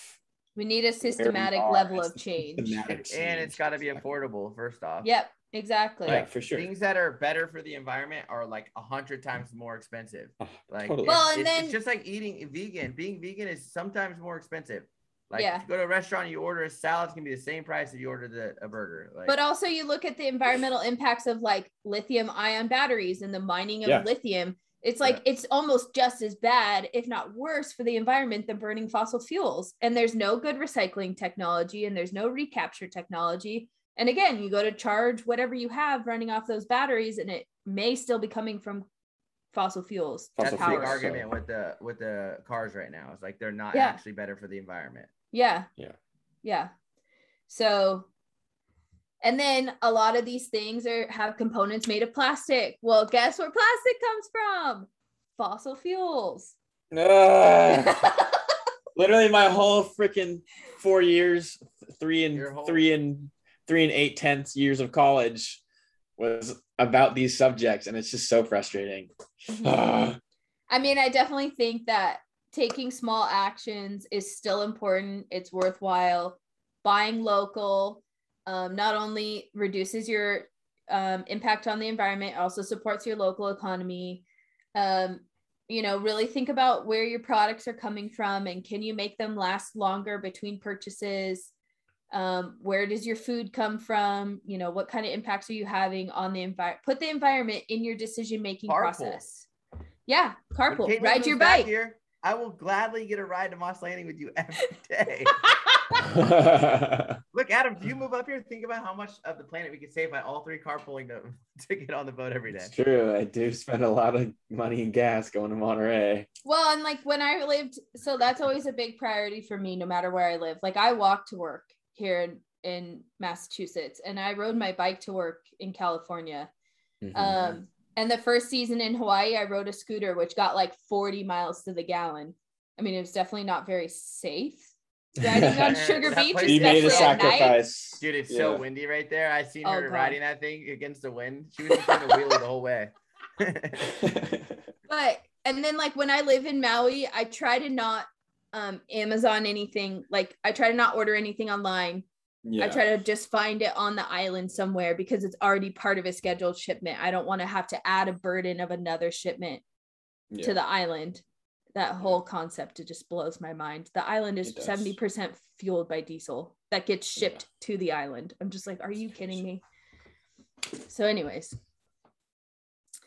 we need a systematic level as of the change systematic and it's got to be affordable first off. yep exactly Yeah, for sure. Things that are better for the environment are like a hundred times more expensive. Oh, Like totally. Well, and it's- then- it's just like eating vegan. Being vegan is sometimes more expensive. Like Yeah. if you go to a restaurant, you order a salad, it's gonna be the same price if you order the, a burger. Like, but also you look at the environmental impacts of like lithium ion batteries and the mining of Yeah. lithium it's like it's almost just as bad if not worse for the environment than burning fossil fuels and there's no good recycling technology and there's no recapture technology and again you go to charge whatever you have running off those batteries and it may still be coming from fossil fuels that's fossil the big fuels, so- argument with the with the cars right now. It's like they're not Yeah. actually better for the environment. Yeah. Yeah. Yeah. So and then a lot of these things are have components made of plastic. Well, guess where plastic comes from? Fossil fuels. Ah. literally my whole freaking four years, three and three and three and eight tenths years of college was about these subjects, and it's just so frustrating. Ah. I mean, I definitely think that taking small actions is still important. It's worthwhile. Buying local um, not only reduces your um, impact on the environment, it also supports your local economy. Um, you know, really think about where your products are coming from and can you make them last longer between purchases? Um, where does your food come from? You know, what kind of impacts are you having on the environment? Put the environment in your decision making process. Yeah, carpool. Ride your bike. Here, I will gladly get a ride to Moss Landing with you every day. Look, Adam, if you move up here, think about how much of the planet we could save by all three carpooling to, to get on the boat every day. it's true. I do spend a lot of money in gas going to Monterey. Well, and like when I lived, so that's always a big priority for me, no matter where I live. Like I walk to work here in, in Massachusetts, and I rode my bike to work in California. Mhm. Um, and the first season in Hawaii, I rode a scooter, which got like 40 miles to the gallon. I mean, it was definitely not very safe. Riding on Sugar Beach, place- you made a especially at night. sacrifice, Dude, it's Yeah. so windy right there. I seen Oh, her God. riding that thing against the wind. She was just doing a wheelie the whole way. but and then like when I live in Maui, I try to not um Amazon anything. Like I try to not order anything online. Yeah. I try to just find it on the island somewhere because it's already part of a scheduled shipment. I don't want to have to add a burden of another shipment yeah. to the island. That whole concept it just blows my mind. The island is 70% fueled by diesel that gets shipped to the island. I'm just like, are you kidding me? So, anyways,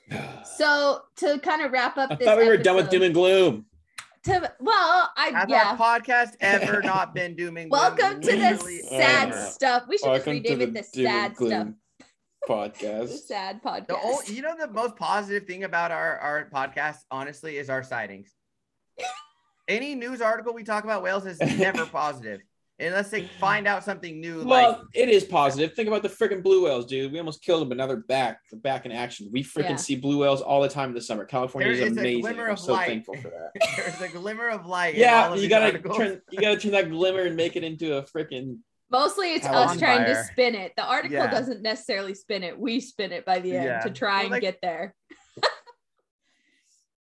so to kind of wrap up I thought we were done with doom and gloom. To well, I Has yeah. our podcast ever not been dooming? Welcome to the sad ever. stuff. We should just Welcome to rename it the Doom and sad stuff. Gloom The podcast. sad podcast. The ol- you know the most positive thing about our our podcast, honestly, is our sightings. Any news article we talk about whales is never positive unless they find out something new. like Well, it is positive. Think about the freaking blue whales, dude. We almost killed them, but now they're back. They're back in action. We freaking Yeah. see blue whales all the time in the summer. California There is is a amazing. glimmer I'm of so light. thankful for that. there's a glimmer of light. in all yeah, of you gotta articles. turn you gotta turn that glimmer and make it into a freaking Mostly it's Hell us on trying to spin it. The article Yeah. doesn't necessarily spin it. We spin it by the end Yeah. to try Well, and like- get there.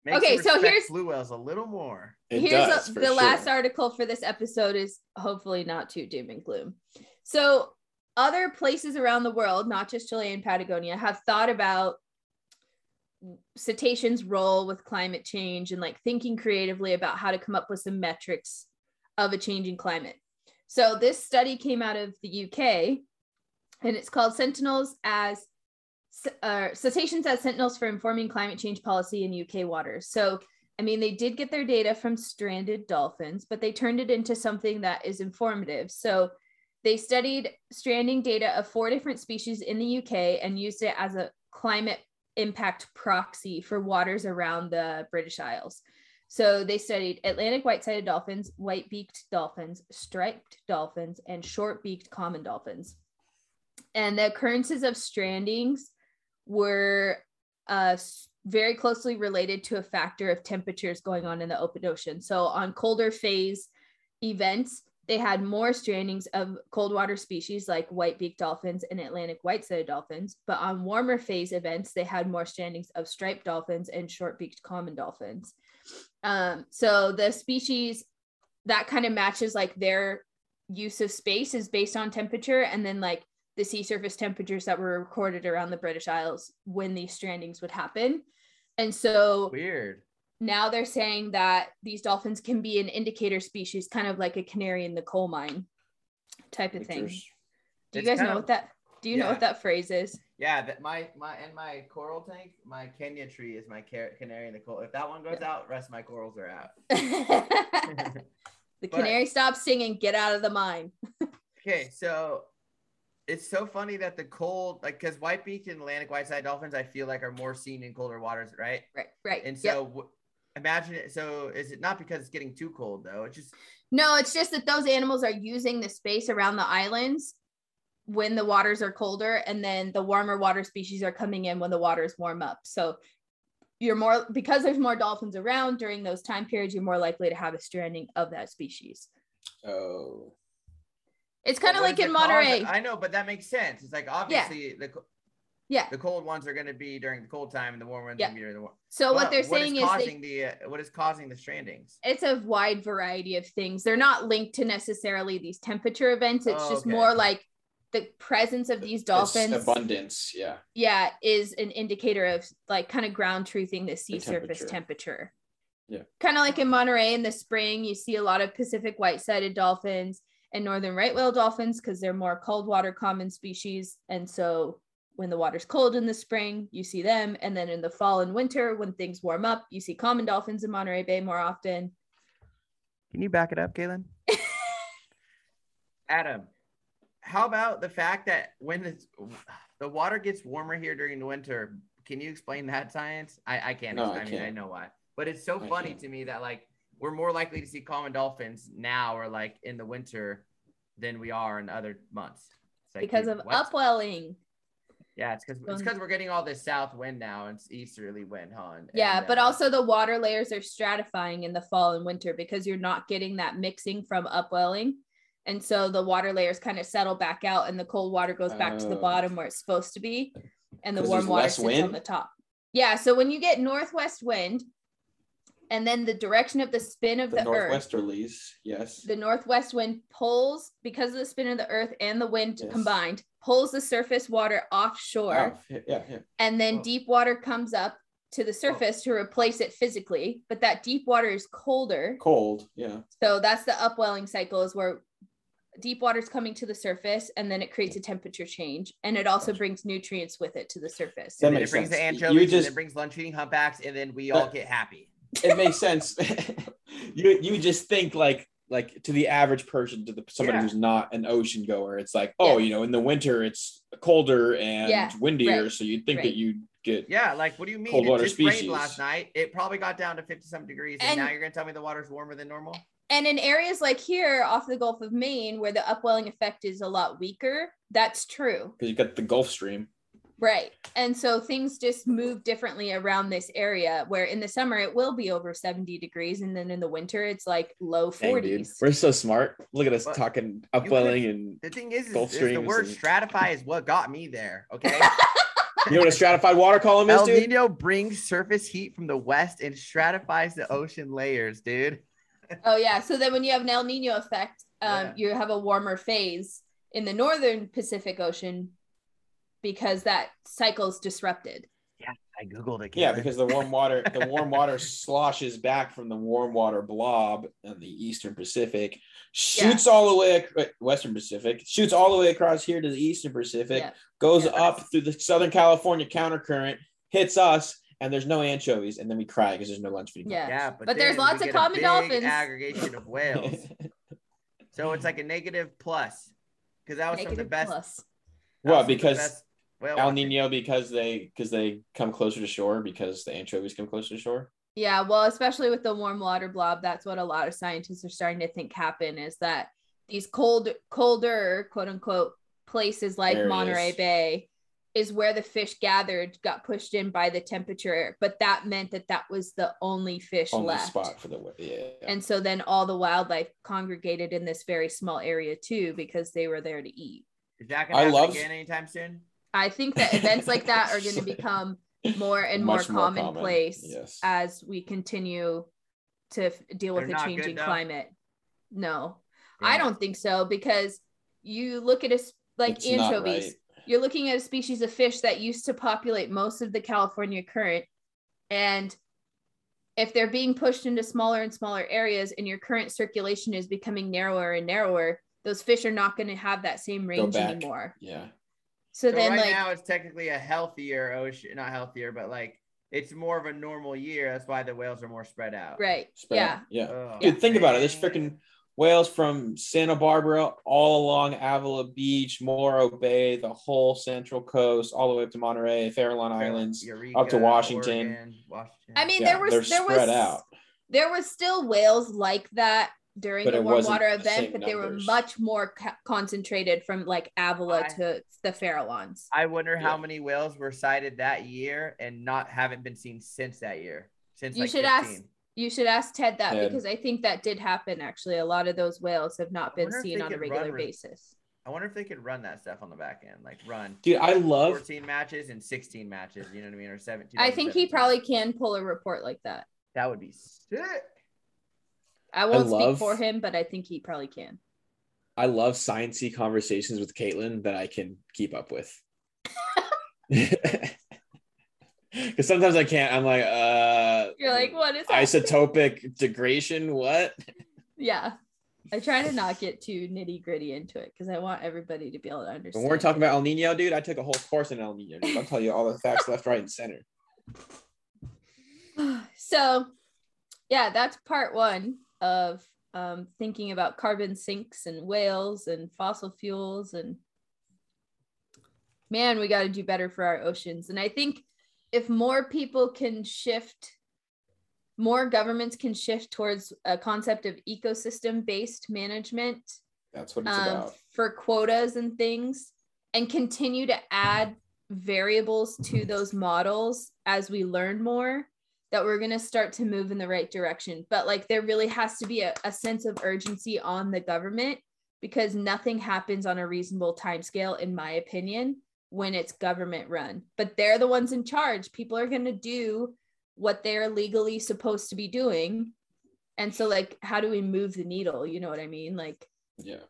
Makes Okay, so here's- blue whales a little more. it Here's does, a- the sure. last article for this episode is hopefully not too doom and gloom. So other places around the world, not just Chile and Patagonia, have thought about cetaceans' role with climate change and like thinking creatively about how to come up with some metrics of a changing climate. So this study came out of the UK and it's called Sentinels as uh, cetaceans as sentinels for informing climate change policy in UK waters. So I mean, they did get their data from stranded dolphins, but they turned it into something that is informative. So they studied stranding data of four different species in the UK and used it as a climate impact proxy for waters around the British Isles. So they studied Atlantic white-sided dolphins, white-beaked dolphins, striped dolphins, and short-beaked common dolphins. And the occurrences of strandings were uh, very closely related to a factor of temperatures going on in the open ocean. So on colder phase events, they had more strandings of cold water species like white-beaked dolphins and Atlantic white-sided dolphins. But on warmer phase events, they had more strandings of striped dolphins and short-beaked common dolphins. Um, so the species that kind of matches like their use of space is based on temperature, and then like the sea surface temperatures that were recorded around the British Isles when these strandings would happen. And so Weird. now they're saying that these dolphins can be an indicator species, kind of like a canary in the coal mine type of thing. Do you guys know of- what that? Do you know what that phrase is? Yeah, that my my and my coral tank, my Kenya tree is my car- canary in the coal. If that one goes out, rest of my corals are out. the But- canary stops singing. Get out of the mine. Okay, so it's so funny that the cold, like, because white-beaked and Atlantic white-sided dolphins, I feel like are more seen in colder waters, right? Right. Right. And Yep. so w- imagine it. So is it not because it's getting too cold though? It's just No, it's just that those animals are using the space around the islands when the waters are colder, and then the warmer water species are coming in when the waters warm up. So you're more because there's more dolphins around during those time periods, you're more likely to have a stranding of that species. Oh. It's kind of like in the cause? Monterey. I know, but that makes sense. It's like obviously the Yeah. the cold ones are going to be during the cold time, and the warm ones Yeah. are going to be during the warm. So what But they're saying is is, they, the uh, what is causing the strandings? it's a wide variety of things. They're not linked to necessarily these temperature events. It's Oh, just okay. more like the presence of these It's dolphins. abundance. Yeah. yeah, is an indicator of like kind of ground truthing the sea The surface temperature. temperature. Yeah. Kind of like in Monterey in the spring, you see a lot of Pacific white-sided dolphins and northern right whale dolphins because they're more cold water common species. And so when the water's cold in the spring, you see them. And then in the fall and winter, when things warm up, you see common dolphins in Monterey Bay more often. Can you back it up, Caitlin? Adam, how about the fact that when it's, the water gets warmer here during the winter? Can you explain that science? I, I can't. No, I, I mean, I can't. know why, but it's so I funny can't. to me that like we're more likely to see common dolphins now or like in the winter than we are in other months. Like, because dude, of what? upwelling. Yeah, it's because it's because we're getting all this south wind now and it's easterly wind, huh? And, Yeah, but uh, also the water layers are stratifying in the fall and winter because you're not getting that mixing from upwelling. And so the water layers kind of settle back out and the cold water goes back to the Oh. bottom where it's supposed to be. And the warm water less sits on the top. Yeah. So when you get northwest wind and then the direction of the spin of The, the, earth, northwesterlies. Yes. the northwest wind pulls because of the spin of the earth and the wind Yes. combined, pulls the surface water offshore Oh, yeah. Yeah. and then Oh. deep water comes up to the surface to replace it physically but that deep water is colder Cold. Yeah. so that's the upwelling cycle is where deep water is coming to the surface and then it creates a temperature change and it also Gotcha. brings nutrients with it to the surface That and then makes it brings sense. the You anchovies, and it brings lunch eating humpbacks, and then we all get happy. It makes sense. you you just think like like to the average person, to the somebody Yeah. who's not an ocean goer, it's like, oh, Yeah. you know, in the winter it's colder and Yeah, windier, right, so you'd think right. that you'd get Yeah, like what do you mean? Cold it water just rained species. last night. It probably got down to 50 some degrees, and, And- now you're gonna tell me the water's warmer than normal? and in areas like here off the gulf of maine where the upwelling effect is a lot weaker that's true because you've got the Gulf Stream. Right. And so things just move differently around this area where in the summer it will be over 70 degrees and then in the winter it's like low Dang, dude. 40s. We're so smart. Look at us But talking upwelling and The thing is, is, Gulf is the word and- stratify is what got me there. Okay. you know what a stratified water column is, El dude? Nino brings surface heat from the west and stratifies the ocean layers, dude. Oh yeah. So then when you have an El Nino effect, um, Yeah. you have a warmer phase in the northern Pacific Ocean because that cycle is disrupted. Yeah, I googled it. Yeah, because the warm water, the warm water sloshes back from the warm water blob in the eastern Pacific, shoots all the way ac- western Pacific, shoots all the way across here to the eastern Pacific, Yeah. goes Yeah. up through the Southern California countercurrent, hits us, and there's no anchovies, and then we cry because there's no lunch feeding. Yeah. yeah, but, But there's lots of get a common big dolphins. Aggregation of whales, so it's like a negative plus because that was some of the best. plus. Well, some of the because best whale El. Nino because they because they come closer to shore because the anchovies come closer to shore. Yeah, well, especially with the warm water blob, that's what a lot of scientists are starting to think happen is that these cold, colder, quote unquote, places like Areas. Monterey Bay is where the fish gathered, got pushed in by the temperature, but that meant that that was the only fish Only left. spot for the yeah. And so then all the wildlife congregated in this very small area too because they were there to eat. Is that gonna I happen love- again anytime soon? I think that events like that are going to become more and more Much more common, commonplace yes. as we continue to f- deal with They're a not changing climate. No, I don't think so because you look at a s- like It's anchovies. right. You're looking at a species of fish that used to populate most of the California current, and if they're being pushed into smaller and smaller areas and your current circulation is becoming narrower and narrower, those fish are not going to have that same range anymore. Yeah. So, So then, right like, now it's technically a healthier ocean, not healthier, but like it's more of a normal year. That's why the whales are more spread out. right? Spread yeah, out. Yeah. Ugh, Dude, think about it. There's freaking whales from Santa Barbara all along Avila Beach, Morro Bay, the whole Central Coast, all the way up to Monterey, Farallon Islands. Eureka, up to Washington. Oregon, Washington. I mean, Yeah, there was there was out. there was still whales like that during But the warm water event, same but they were much more ca- concentrated from like Avila I- to the Farallons. I wonder how Yeah. many whales were sighted that year and not haven't been seen since that year. Since You like should 15. ask You should ask Ted that Ted. because I think that did happen. Actually, a lot of those whales have not been seen on a regular run basis. I wonder if they could run that stuff on the back end, like run Dude, I love 14 matches and 16 matches. You know what I mean, or 17. I think he probably can pull a report like that. That would be sick. I won't love- speak for him, but I think he probably can. I love sciencey conversations with Caitlin that I can keep up with. Because sometimes I can't. I'm like, uh, You're like, what is that? isotopic degradation? What? Yeah. I try to not get too nitty gritty into it because I want everybody to be able to understand. When we're talking about El Nino, dude, I took a whole course in El Nino. Dude. I'll tell you all the facts left, right, and center. so yeah that's part one of um, thinking about carbon sinks and whales and fossil fuels and man we got to do better for our oceans and i think if more people can shift more governments can shift towards a concept of ecosystem based management That's what it's um, about. for quotas and things and continue to add variables to those models as we learn more that we're going to start to move in the right direction. But like there really has to be a, a sense of urgency on the government because nothing happens on a reasonable time scale in my opinion when it's government run. But they're the ones in charge. People are going to do what they're legally supposed to be doing. And so like how do we move the needle? You know what i mean? Like Yeah.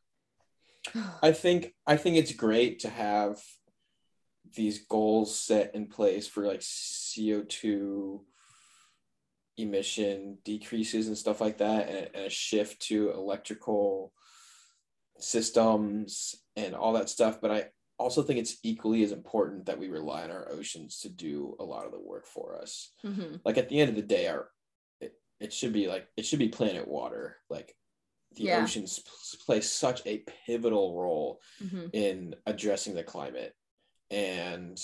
I think I think it's great to have these goals set in place for like CO2 emission decreases and stuff like that and, and a shift to electrical systems and all that stuff but I also think it's equally as important that we rely on our oceans to do a lot of the work for us mhm. like at the end of the day our it, it should be like it should be planet water like the Yeah. oceans play such a pivotal role Mhm. in addressing the climate and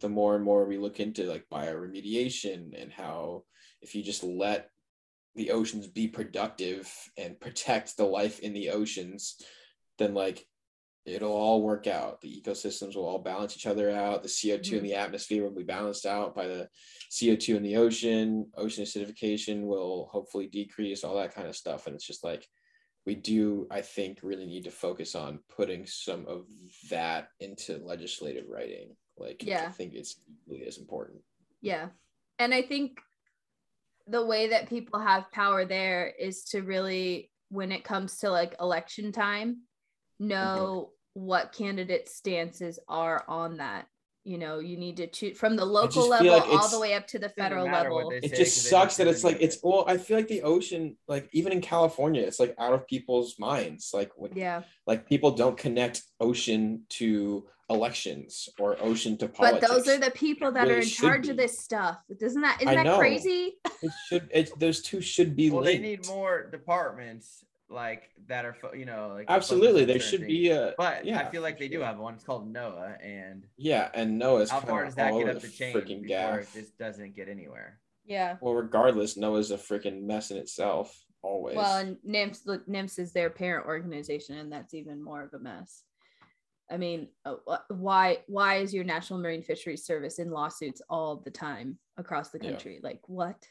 the more and more we look into like bioremediation and how if you just let the oceans be productive and protect the life in the oceans then like it'll all work out. The ecosystems will all balance each other out. The co2 in mm-hmm. the atmosphere will be balanced out by the co2 in the ocean. Ocean acidification will hopefully decrease all that kind of stuff. And it's just like we do i think really need to focus on putting some of that into legislative writing. Like yeah. i think it's really as important. Yeah. And I think the way that people have power there is to really, when it comes to like election time, know mm-hmm. what candidate stances are on that. You know, you need to choose from the local level like all the way up to the federal level. it say, just 'cause they sucks that it's like it's it. well i feel like the ocean like even in california it's like out of people's minds like when Yeah. like people don't connect ocean to elections or ocean to politics. But those are the people that really are in should charge of this stuff. Doesn't that isn't I that crazy? it should it, those two should be Well, they need more departments like that are, you know, like absolutely on there should things. be a But yeah, I feel like they do have one. It's called NOAA, and yeah and NOAA's how far does that get up the the chain freaking before gaff it just doesn't get anywhere? Yeah. well regardless NOAA's a freaking mess in itself always Well, and NMFS, look, NMFS is their parent organization, and that's even more of a mess. I mean, uh, why why is your National Marine Fisheries Service in lawsuits all the time across the Yeah. country? Like what?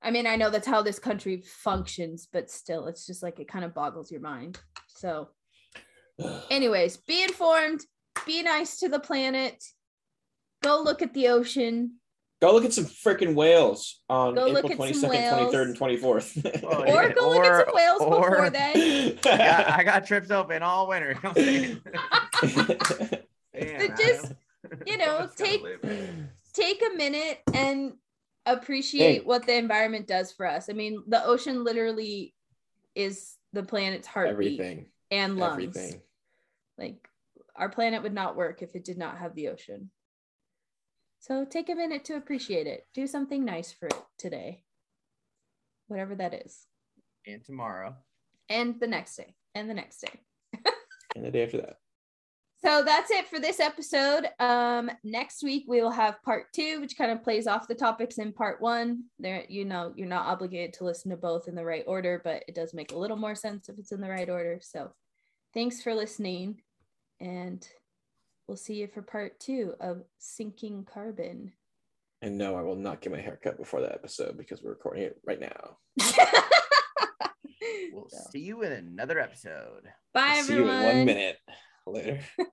I mean, I know that's how this country functions, but still, it's just like it kind of boggles your mind. So, anyways, be informed, be nice to the planet, go look at the ocean, Go look at some freaking whales on Go April 22nd, 23rd, and 24th. Oh, or yeah. go look at some whales or- before then. I got, I got trips open all winter. Damn, But just, you know, take- take a minute and appreciate Hey. what the environment does for us. I mean, the ocean literally is the planet's heartbeat Everything. and lungs. Everything. Like our planet would not work if it did not have the ocean. So take a minute to appreciate it. Do something nice for it today. Whatever that is. And tomorrow. And the next day. And the next day. And the day after that. So that's it for this episode. Um, next week we will have part two, which kind of plays off the topics in part one. There, you know, you're not obligated to listen to both in the right order, but it does make a little more sense if it's in the right order. So thanks for listening, and we'll see you for part two of sinking carbon. And no, I will not get my hair cut before that episode because we're recording it right now. We'll So, see you in another episode. bye everyone. See you in one minute. Later.